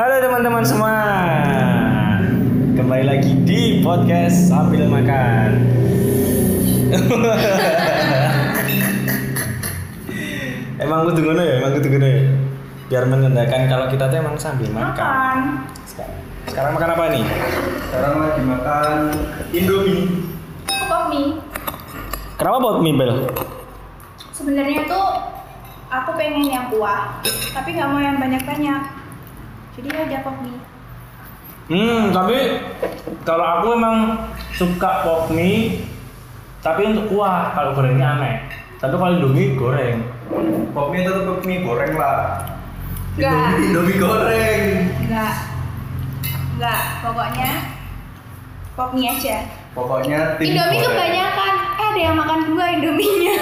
Halo teman-teman semua Kembali lagi di podcast sambil makan Emang kudu ngono ya, emang kudu ngono ya Biar menandakan kalau kita tuh emang sambil makan Makan. Sekarang, sekarang makan apa nih? Sekarang lagi makan Indomie. Pop mie. Kenapa buat mie Bel? Sebenarnya tuh aku pengen yang kuah, tapi nggak mau yang banyak-banyak. Jadi aja pop mie. Hmm, tapi kalau aku emang suka pop mie Tapi untuk kuah, kalau gorengnya aneh Tapi kalau Indomie goreng Pop mie tetap pop mie goreng lah. Enggak. Indomie, Indomie goreng. Enggak. Enggak, pokoknya pop mie aja. Pokoknya tim Indomie goreng. kebanyakan. Eh ada yang makan dua Indominya.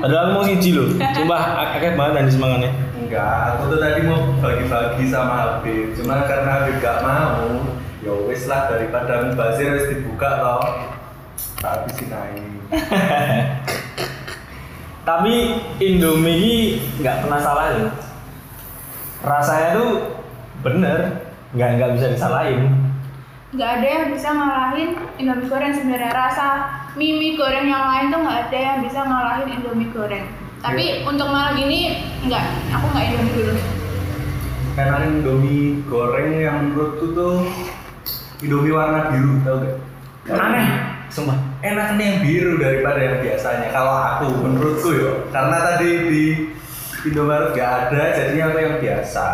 Padahal aku mau siji loh. Sumpah ak- akeh banget nanti semangatnya. Enggak, aku tuh tadi mau bagi-bagi sama Habib. Cuma karena Habib gak mau, ya wis lah daripada mubazir wis dibuka toh. Tak habisin aja. Tapi Indomie ini nggak pernah salah loh. Rasanya tuh bener, nggak nggak bisa disalahin. Nggak ada yang bisa ngalahin Indomie goreng sebenarnya rasa mie mie goreng yang lain tuh nggak ada yang bisa ngalahin Indomie goreng. Tapi untuk malam ini nggak, aku nggak Indomie dulu. Karena Indomie goreng yang menurutku tuh Indomie warna biru, tau gak? Aneh, sumpah. enak nih yang biru daripada yang biasanya kalau aku menurutku ya karena tadi di Indomaret gak ada jadinya aku yang biasa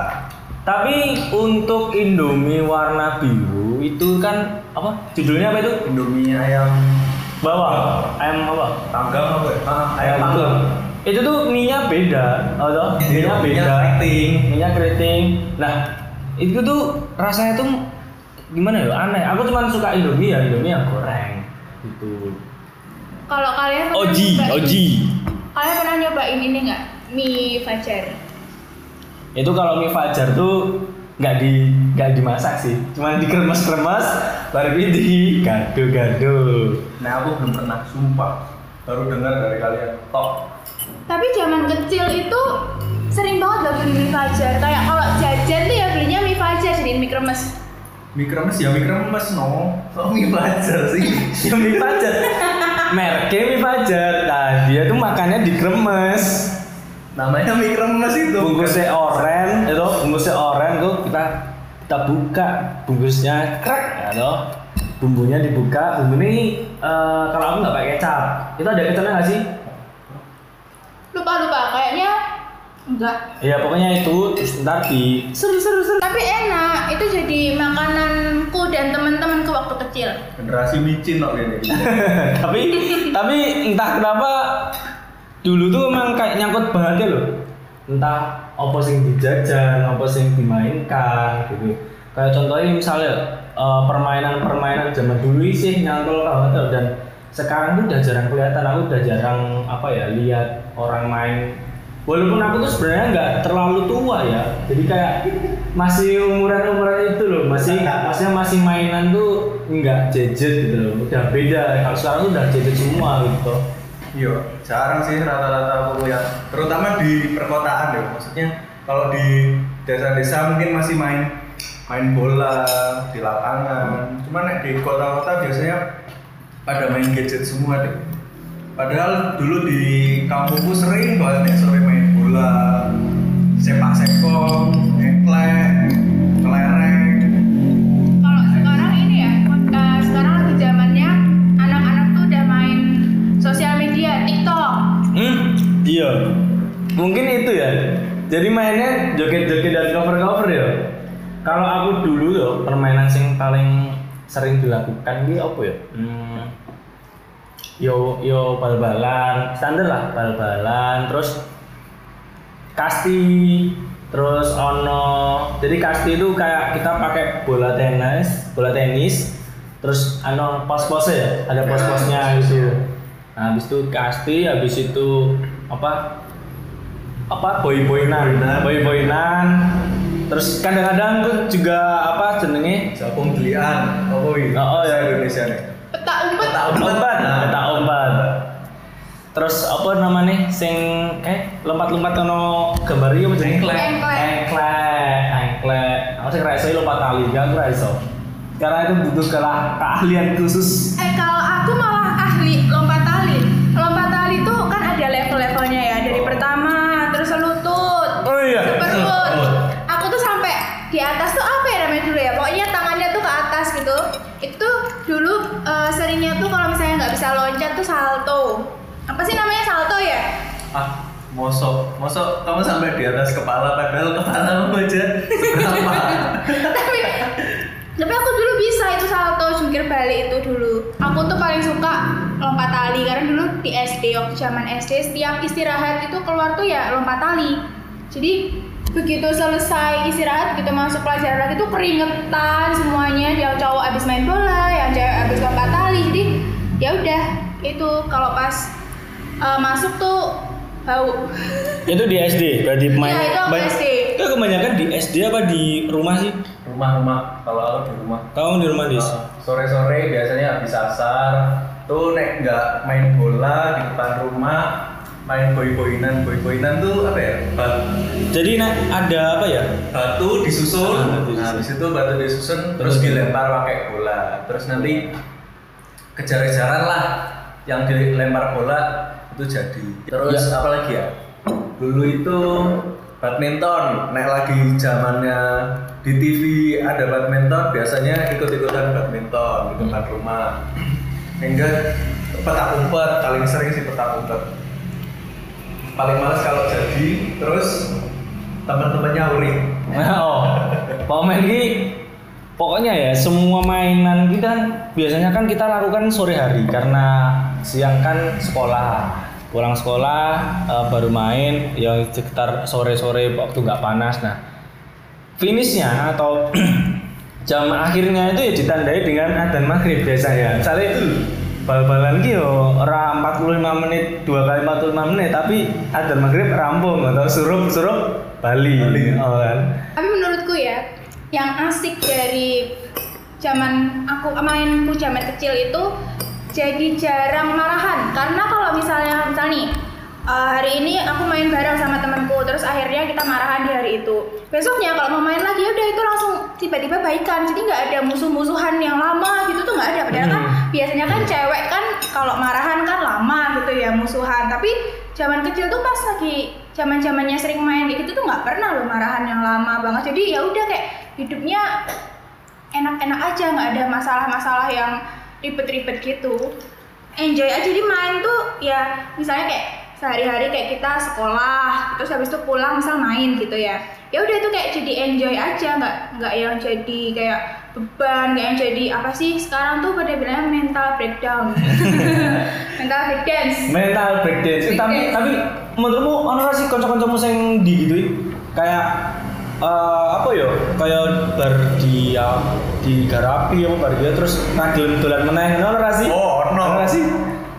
Tapi untuk Indomie warna biru itu kan apa? Judulnya apa itu? Indomie ayam Bawang, ayam apa? panggang apa ayam Ayam panggang Itu tuh mie-nya beda, atau mie-nya Mie-nya beda. keriting. Mie-nya keriting. Nah, itu tuh rasanya tuh gimana ya? Aneh. Aku cuma suka Indomie ya, Indomie yang goreng. Gitu. Kalau kalian pernah Oji, nyobain- Oji. Kalian pernah nyobain ini nggak? Mie Fajar. Itu kalau mie Fajar tuh nggak di nggak dimasak sih, cuma dikremes-kremes, baru ini digado-gado. nah aku belum pernah sumpah baru dengar dari kalian top Tapi zaman kecil itu sering banget loh beli mie Fajar. Kayak kalau jajan tuh ya belinya mie Fajar jadiin mie kremes. mie kremes ya mie kremes no kok mie bajar sih Ya mie Fajar. Merknya mie Fajar. Nah, dia tuh makannya dikremes. namanya mie kremes itu bungkusnya oren itu bungkusnya oren tuh kita kita buka bungkusnya krek ya bumbunya dibuka bumbu ini eh, kalau aku nggak pakai kecap itu ada kecapnya nggak sih Lupa lupa kayaknya enggak. ya pokoknya itu terus ntar di seru seru seru Tapi enak. Itu jadi makananku dan teman-temanku waktu kecil. generasi micin kok ini tapi tapi entah kenapa dulu tuh emang kayak nyangkut banget ya loh entah apa sing dijajan apa sing dimainkan gitu kayak contohnya misalnya eh, permainan-permainan zaman dulu sih nyantol banget loh. dan sekarang tuh udah jarang kelihatan aku udah jarang apa ya lihat orang main walaupun aku tuh sebenarnya nggak terlalu tua ya jadi kayak masih umuran umuran itu loh masih maksudnya masih mainan tuh nggak jejet gitu loh udah beda kalau sekarang tuh udah jejet semua gitu Iya, jarang sih rata-rata aku lihat, terutama di perkotaan ya. Maksudnya kalau di desa-desa mungkin masih main main bola di lapangan. Cuma nek di kota-kota biasanya pada main gadget semua deh. Padahal dulu di kampungku sering banget nek sore main bola, sepak sekong, eklek, kelereng. Kalau sekarang ini ya, eh, sekarang lagi zamannya anak-anak tuh udah main sosial media, TikTok. hmm iya mungkin itu ya jadi mainnya joget-joget dan cover-cover ya kalau aku dulu yo permainan sing paling sering dilakukan di apa ya? Hmm, yo yo bal-balan standar lah bal-balan terus kasti terus ono jadi kasti itu kayak kita pakai bola tenis bola tenis terus ano pos-posnya ya ada pos-posnya gitu. nah, habis itu kasti habis itu apa? Apa? Boy-boynan Boy-boynan. boy-boynan terus kadang-kadang tuh juga apa jenenge Japung delian, apa ini? Oh, oh, iya. Indonesia nih. Peta umpet. Peta umpat Nah. peta umpat terus apa namanya sing eh lompat-lompat ono gambar iki apa jenenge Engklek. Engklek. engklek Aku sih rasa lompat tali, gak aku rasa. Karena itu butuh keahlian khusus. Eh kalau aku malah ahli. Lompat Ah, mosok, mosok kamu sampai di atas kepala padahal kepala aja berapa? tapi tapi aku dulu bisa itu salto jungkir balik itu dulu. Aku tuh paling suka lompat tali karena dulu di SD waktu zaman SD setiap istirahat itu keluar tuh ya lompat tali. Jadi begitu selesai istirahat kita masuk pelajaran lagi tuh keringetan semuanya. Yang cowok abis main bola yang cewek abis lompat tali. Jadi ya udah itu kalau pas uh, masuk tuh bau Itu di SD, berarti main. Iya, itu banyak- SD. Itu kebanyakan di SD apa di rumah sih? Rumah-rumah, kalau aku di rumah. Kamu di rumah dis? Sore-sore biasanya habis asar tuh nek nggak main bola di depan rumah main boy-boyinan boy-boyinan tuh apa ya batu, Jadi nah, ada apa ya? batu disusun Ah, batu nah habis itu batu disusun terus Terus? dilempar pakai bola terus nanti kejar-kejaran lah yang dilempar bola itu jadi. Terus Ya. apa lagi ya? Dulu itu badminton. Nek lagi zamannya di TV ada badminton biasanya ikut-ikutan badminton di depan rumah. Hingga petak umpet paling sering sih petak umpet. Paling males kalau jadi terus teman-temannya uri oh, main ini pokoknya ya semua mainan kita biasanya kan kita lakukan sore hari karena siang kan sekolah pulang sekolah eh, baru main yang sekitar sore-sore waktu nggak panas nah finishnya atau jam akhirnya itu ya ditandai dengan adzan maghrib biasanya misalnya bal-balan ki yo ora 45 menit dua kali 45 menit tapi adzan maghrib rampung atau surup-surup Bali, Bali. Oh, kan. Tapi menurutku ya, yang asik dari zaman aku mainku zaman kecil itu jadi jarang marahan. Karena kalau misalnya misal nih eh, hari ini aku main bareng sama temanku, terus akhirnya kita marahan di hari itu. Besoknya kalau mau main lagi udah itu langsung tiba-tiba baikan. Jadi nggak ada musuh-musuhan yang lama gitu tuh nggak ada. Padahal kan Hmm. biasanya kan cewek kan kalau marahan kan lama gitu ya musuhan. Tapi zaman kecil tuh pas lagi zaman zamannya sering main kayak gitu tuh nggak pernah loh marahan yang lama banget jadi ya udah kayak hidupnya enak-enak aja nggak ada masalah-masalah yang ribet-ribet gitu. Enjoy aja di main tuh ya misalnya kayak sehari-hari kayak kita sekolah terus habis itu pulang misal main gitu ya. Ya udah itu kayak jadi enjoy aja nggak nggak yang jadi kayak beban kayak yang jadi apa sih sekarang tuh pada bilangnya mental breakdown. Mental breakdance. Mental breakdance. Eh, tapi tapi menurutmu ono sih kanca-kancamu sing di gitu? Kayak eh, apa ya kayak bar di ya, di garapi apa bar dia terus ragil dolan meneh ono ora sih Oh, ono. ora sih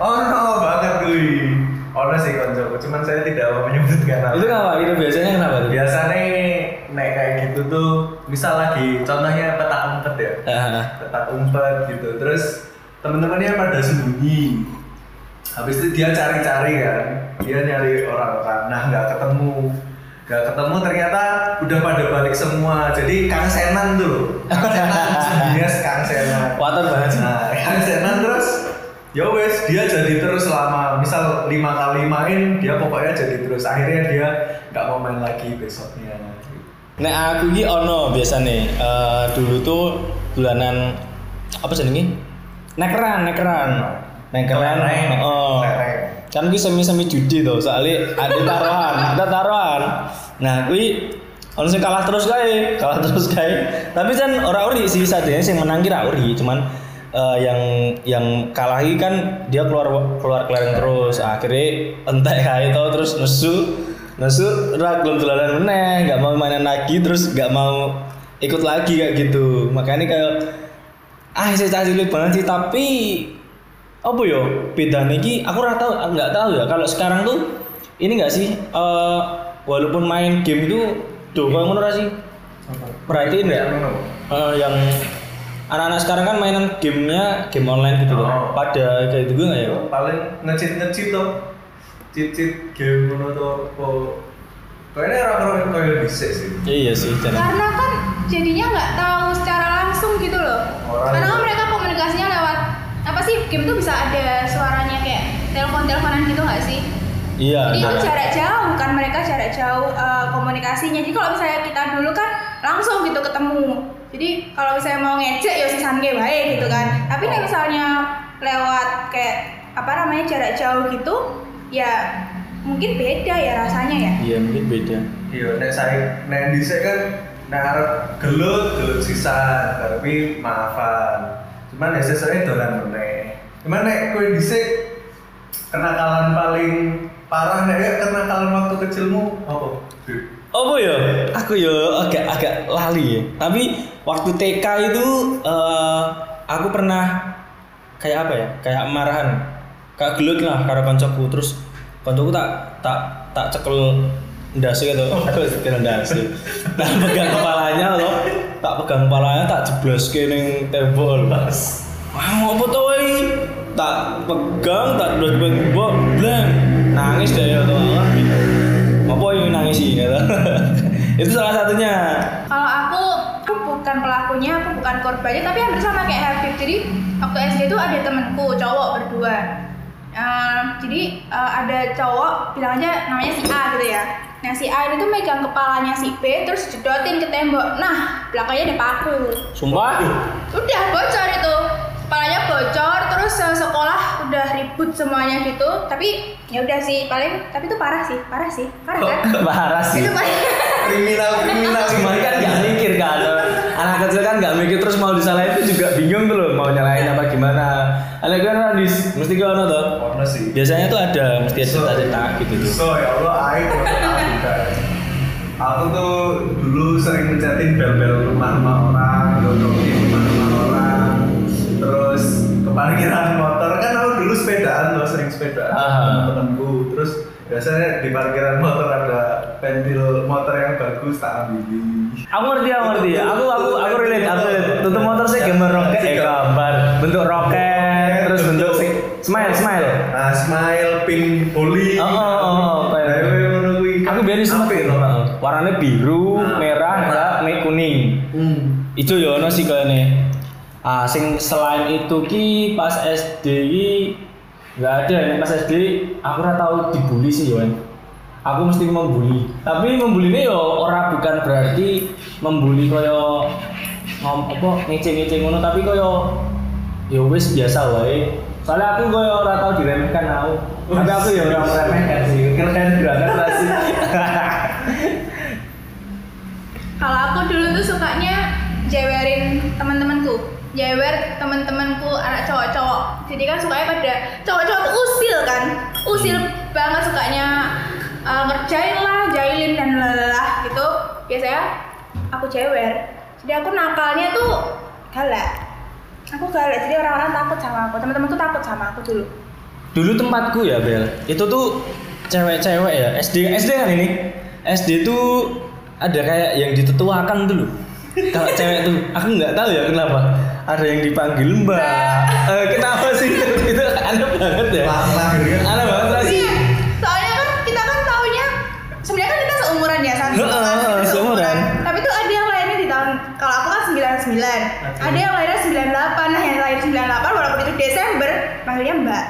Oh no banget kuy. Ono sih koncoku, cuman saya tidak mau menyebutkan nama. itu kenapa itu biasanya kenapa tuh Biasanya nek kayak gitu tuh, misal lagi contohnya petak umpet ya. Petak umpet gitu. Terus teman-temannya pada sembunyi. Habis itu dia cari-cari kan. Dia nyari orang-orang. Nah, nggak ketemu. Nggak ketemu ternyata udah pada balik semua. Jadi Kang Senan tuh. Kang Senan sembunyinya Kang Senan. Watar banget sih. Nah, yang Zenan terus ya wes dia jadi terus selama misal lima kali main dia pokoknya jadi terus akhirnya dia nggak mau main lagi besoknya Nek aku ki ono biasane eh dulu tuh bulanan apa jenenge? Nekeran, nekeran. Nekeran. Kelereng. Oh. Kan ki semi-semi judi tuh, soalnya ada taruhan, ada taruhan. Nah, kuwi ono sing kalah terus kae, kalah terus kae. Tapi kan ora uri sih sadene sing menang kira uri, cuman eh, yang yang kalah iki kan dia keluar keluar kelereng terus. Akhirnya entek kae to terus nesu nesu ora gelem dolanan meneh, nggak mau mainan lagi terus nggak mau ikut lagi kayak gitu. Makanya kayak ah saya cilik banget sih tapi apa yo? Bedanya ki aku aku nggak tahu ya. Kalau sekarang tuh ini nggak sih? Eh, walaupun main game itu tuh kayak ngono sih? Perhatiin ya? Eh, yang anak-anak sekarang kan mainan gamenya game online gitu loh. Oh. pada kayak gitu nggak ya? Paling ngecit ngecit tuh. Cheat cheat game ngono tuh apa? Kayaknya orang-orang kayak dhisik sih. Iya sih, karena kan jadinya nggak tahu secara langsung gitu loh. Orang- karena kan mereka komunikasinya lewat apa sih game tuh bisa ada suaranya kayak telepon teleponan gitu nggak sih Iya. jadi itu nah. jarak jauh kan mereka jarak jauh eh, komunikasinya jadi kalau misalnya kita dulu kan langsung gitu ketemu jadi kalau misalnya mau ngecek ya sisan baik gitu kan tapi nih misalnya lewat kayak apa namanya jarak jauh gitu ya mungkin beda ya rasanya ya Iya, mungkin beda. Iya, nek saya nek dhisik kan nek arep gelut, gelut sisan, tapi maafan. Nek sesuk dolan meneh. Nek kowe dhisik kenakalan paling parah nek ya kenakalan waktu kecilmu apa? Oh ya, aku ya agak agak lali ya. Tapi waktu TK itu eh, aku pernah kayak apa ya? Kayak marahan, kayak gelut lah karo koncoku. Terus koncoku tak tak tak cekel ndase gitu. Aduh, cekel ndase. Tak pegang kepalanya loh. Tak pegang kepalanya tak jebloske ning tembok lho. Wah, mau apa woy? Tak pegang, tak dot tembok, blang. Nangis deh ya tuh. Apa yang nangis sih gitu. Itu salah satunya. Kalau aku, aku bukan pelakunya, aku bukan korbannya, tapi hampir sama kayak Habib. Jadi waktu SD itu ada temenku cowok berdua. Eh, jadi eh, ada cowok bilang aja namanya si A gitu ya. Nah si A ini tuh megang kepalanya si B terus jedotin ke tembok. Nah belakangnya ada paku. Sumpah. Udah bocor itu. Kepalanya bocor terus sekolah udah ribut semuanya gitu. Tapi ya udah sih paling tapi itu parah sih, parah sih. Parah kan? Parah sih. itu paling Kriminal, kriminal. Cuman kan nggak mikir kan. Anak kecil kan nggak mikir terus mau disalahin itu juga bingung tuh loh mau nyalahin apa gimana. Anak kan Radis mesti ono tuh. Ono sih. Biasanya tuh ada mesti ada cerita-cerita gitu tuh. So ya Allah, aib aku. Aku tuh dulu sering mencetin bel-bel rumah-rumah orang, nodongin rumah-rumah orang. Terus ke parkiran motor kan aku dulu sepedaan loh, sering sepedaan sama temen-temenku. Terus biasanya di parkiran motor ada pentil motor yang bagus tak ambil. Aku ngerti, aku ngerti. Aku aku aku relate, aku relate. Tutup motor saya gambar roket, eh gambar bentuk roket, terus bentuk si- smile, smile. Nah, smile, pink, poli. Oh, oh, oh, oh, ngono kuwi. Aku biar sempat Apik, itu. no? Warnanya biru, Nah, merah, merah. kuning. Hmm. Itu ya ono sih kayaknya. Ah, sing selain itu ki pas SD ki nggak ada nek pas SD aku ora tahu dibully sih Yohan. Aku mesti membuli. Tapi membulinya yo ora bukan berarti membuli koyo ngom apa ngece-ngece ngono tapi koyo ya wis biasa wae. Soalnya aku koyo ora tau diremehkan aku. Tapi aku ya ora meremehkan sih. Keren banget sih. Kalau aku dulu tuh sukanya jewerin teman-temanku, jewer teman-temanku anak cowok-cowok. Jadi kan sukanya pada cowok-cowok tuh usil kan, usil banget sukanya uh, ngerjain lah, jailin dan lelah gitu. Biasanya aku jewer. Jadi aku nakalnya tuh galak. Aku galak, jadi orang-orang takut sama aku. Teman-temanku takut sama aku dulu. Dulu tempatku ya Bel, itu tuh cewek-cewek ya SD SD kan ini SD tuh ada kayak yang ditetuakan dulu. Kalau cewek tuh, aku nggak tahu ya kenapa. Ada yang dipanggil Mbak. Eh, kenapa sih itu aneh banget ya? Lama 99. Ada yang lahirnya 98. Nah, yang lahir 98 walaupun itu Desember panggilnya Mbak.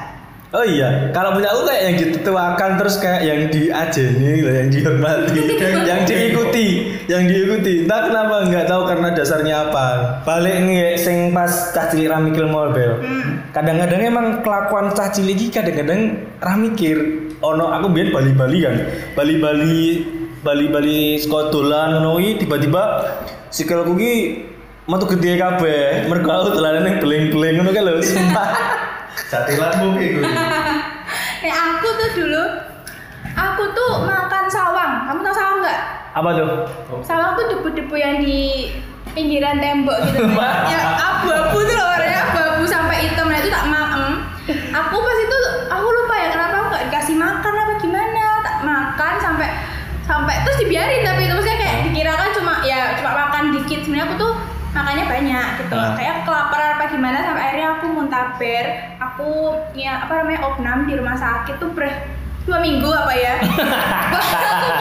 Oh iya, kalau punya aku kayak yang ditetuakan terus kayak yang diajeni, loh, yang dihormati, yang diikuti, yang diikuti. Entah kenapa nggak tahu karena dasarnya apa. Balik nih sing pas cah cilik ramikil bel. Hmm. Kadang-kadang emang kelakuan cah cilik iki kadang-kadang ramikir. Ono aku biar Bali-Bali kan, Bali-Bali Bali-Bali sekolah ngono iki tiba-tiba sikilku ki metu gede kabeh, mergo aku dolanan ning beling-beling ngono kan lho. Sumpah. Jatilan mungkin gue. Nih aku tuh dulu aku tuh makan sawang. Kamu tahu sawang nggak? Apa tuh? Sawang tuh debu-debu yang di pinggiran tembok gitu. yang abu-abu tuh loh warnanya abu-abu sampai hitam. Nah itu tak makan. Aku pas itu aku lupa ya kenapa aku nggak dikasih makan apa gimana. Tak makan sampai sampai terus dibiarin tapi itu maksudnya kayak dikira kan cuma ya cuma makan dikit sebenarnya aku tuh makannya banyak gitu Ah. kayak kelaparan apa gimana sampai akhirnya aku muntaber aku ya apa namanya opnam di rumah sakit tuh ber dua minggu apa ya aku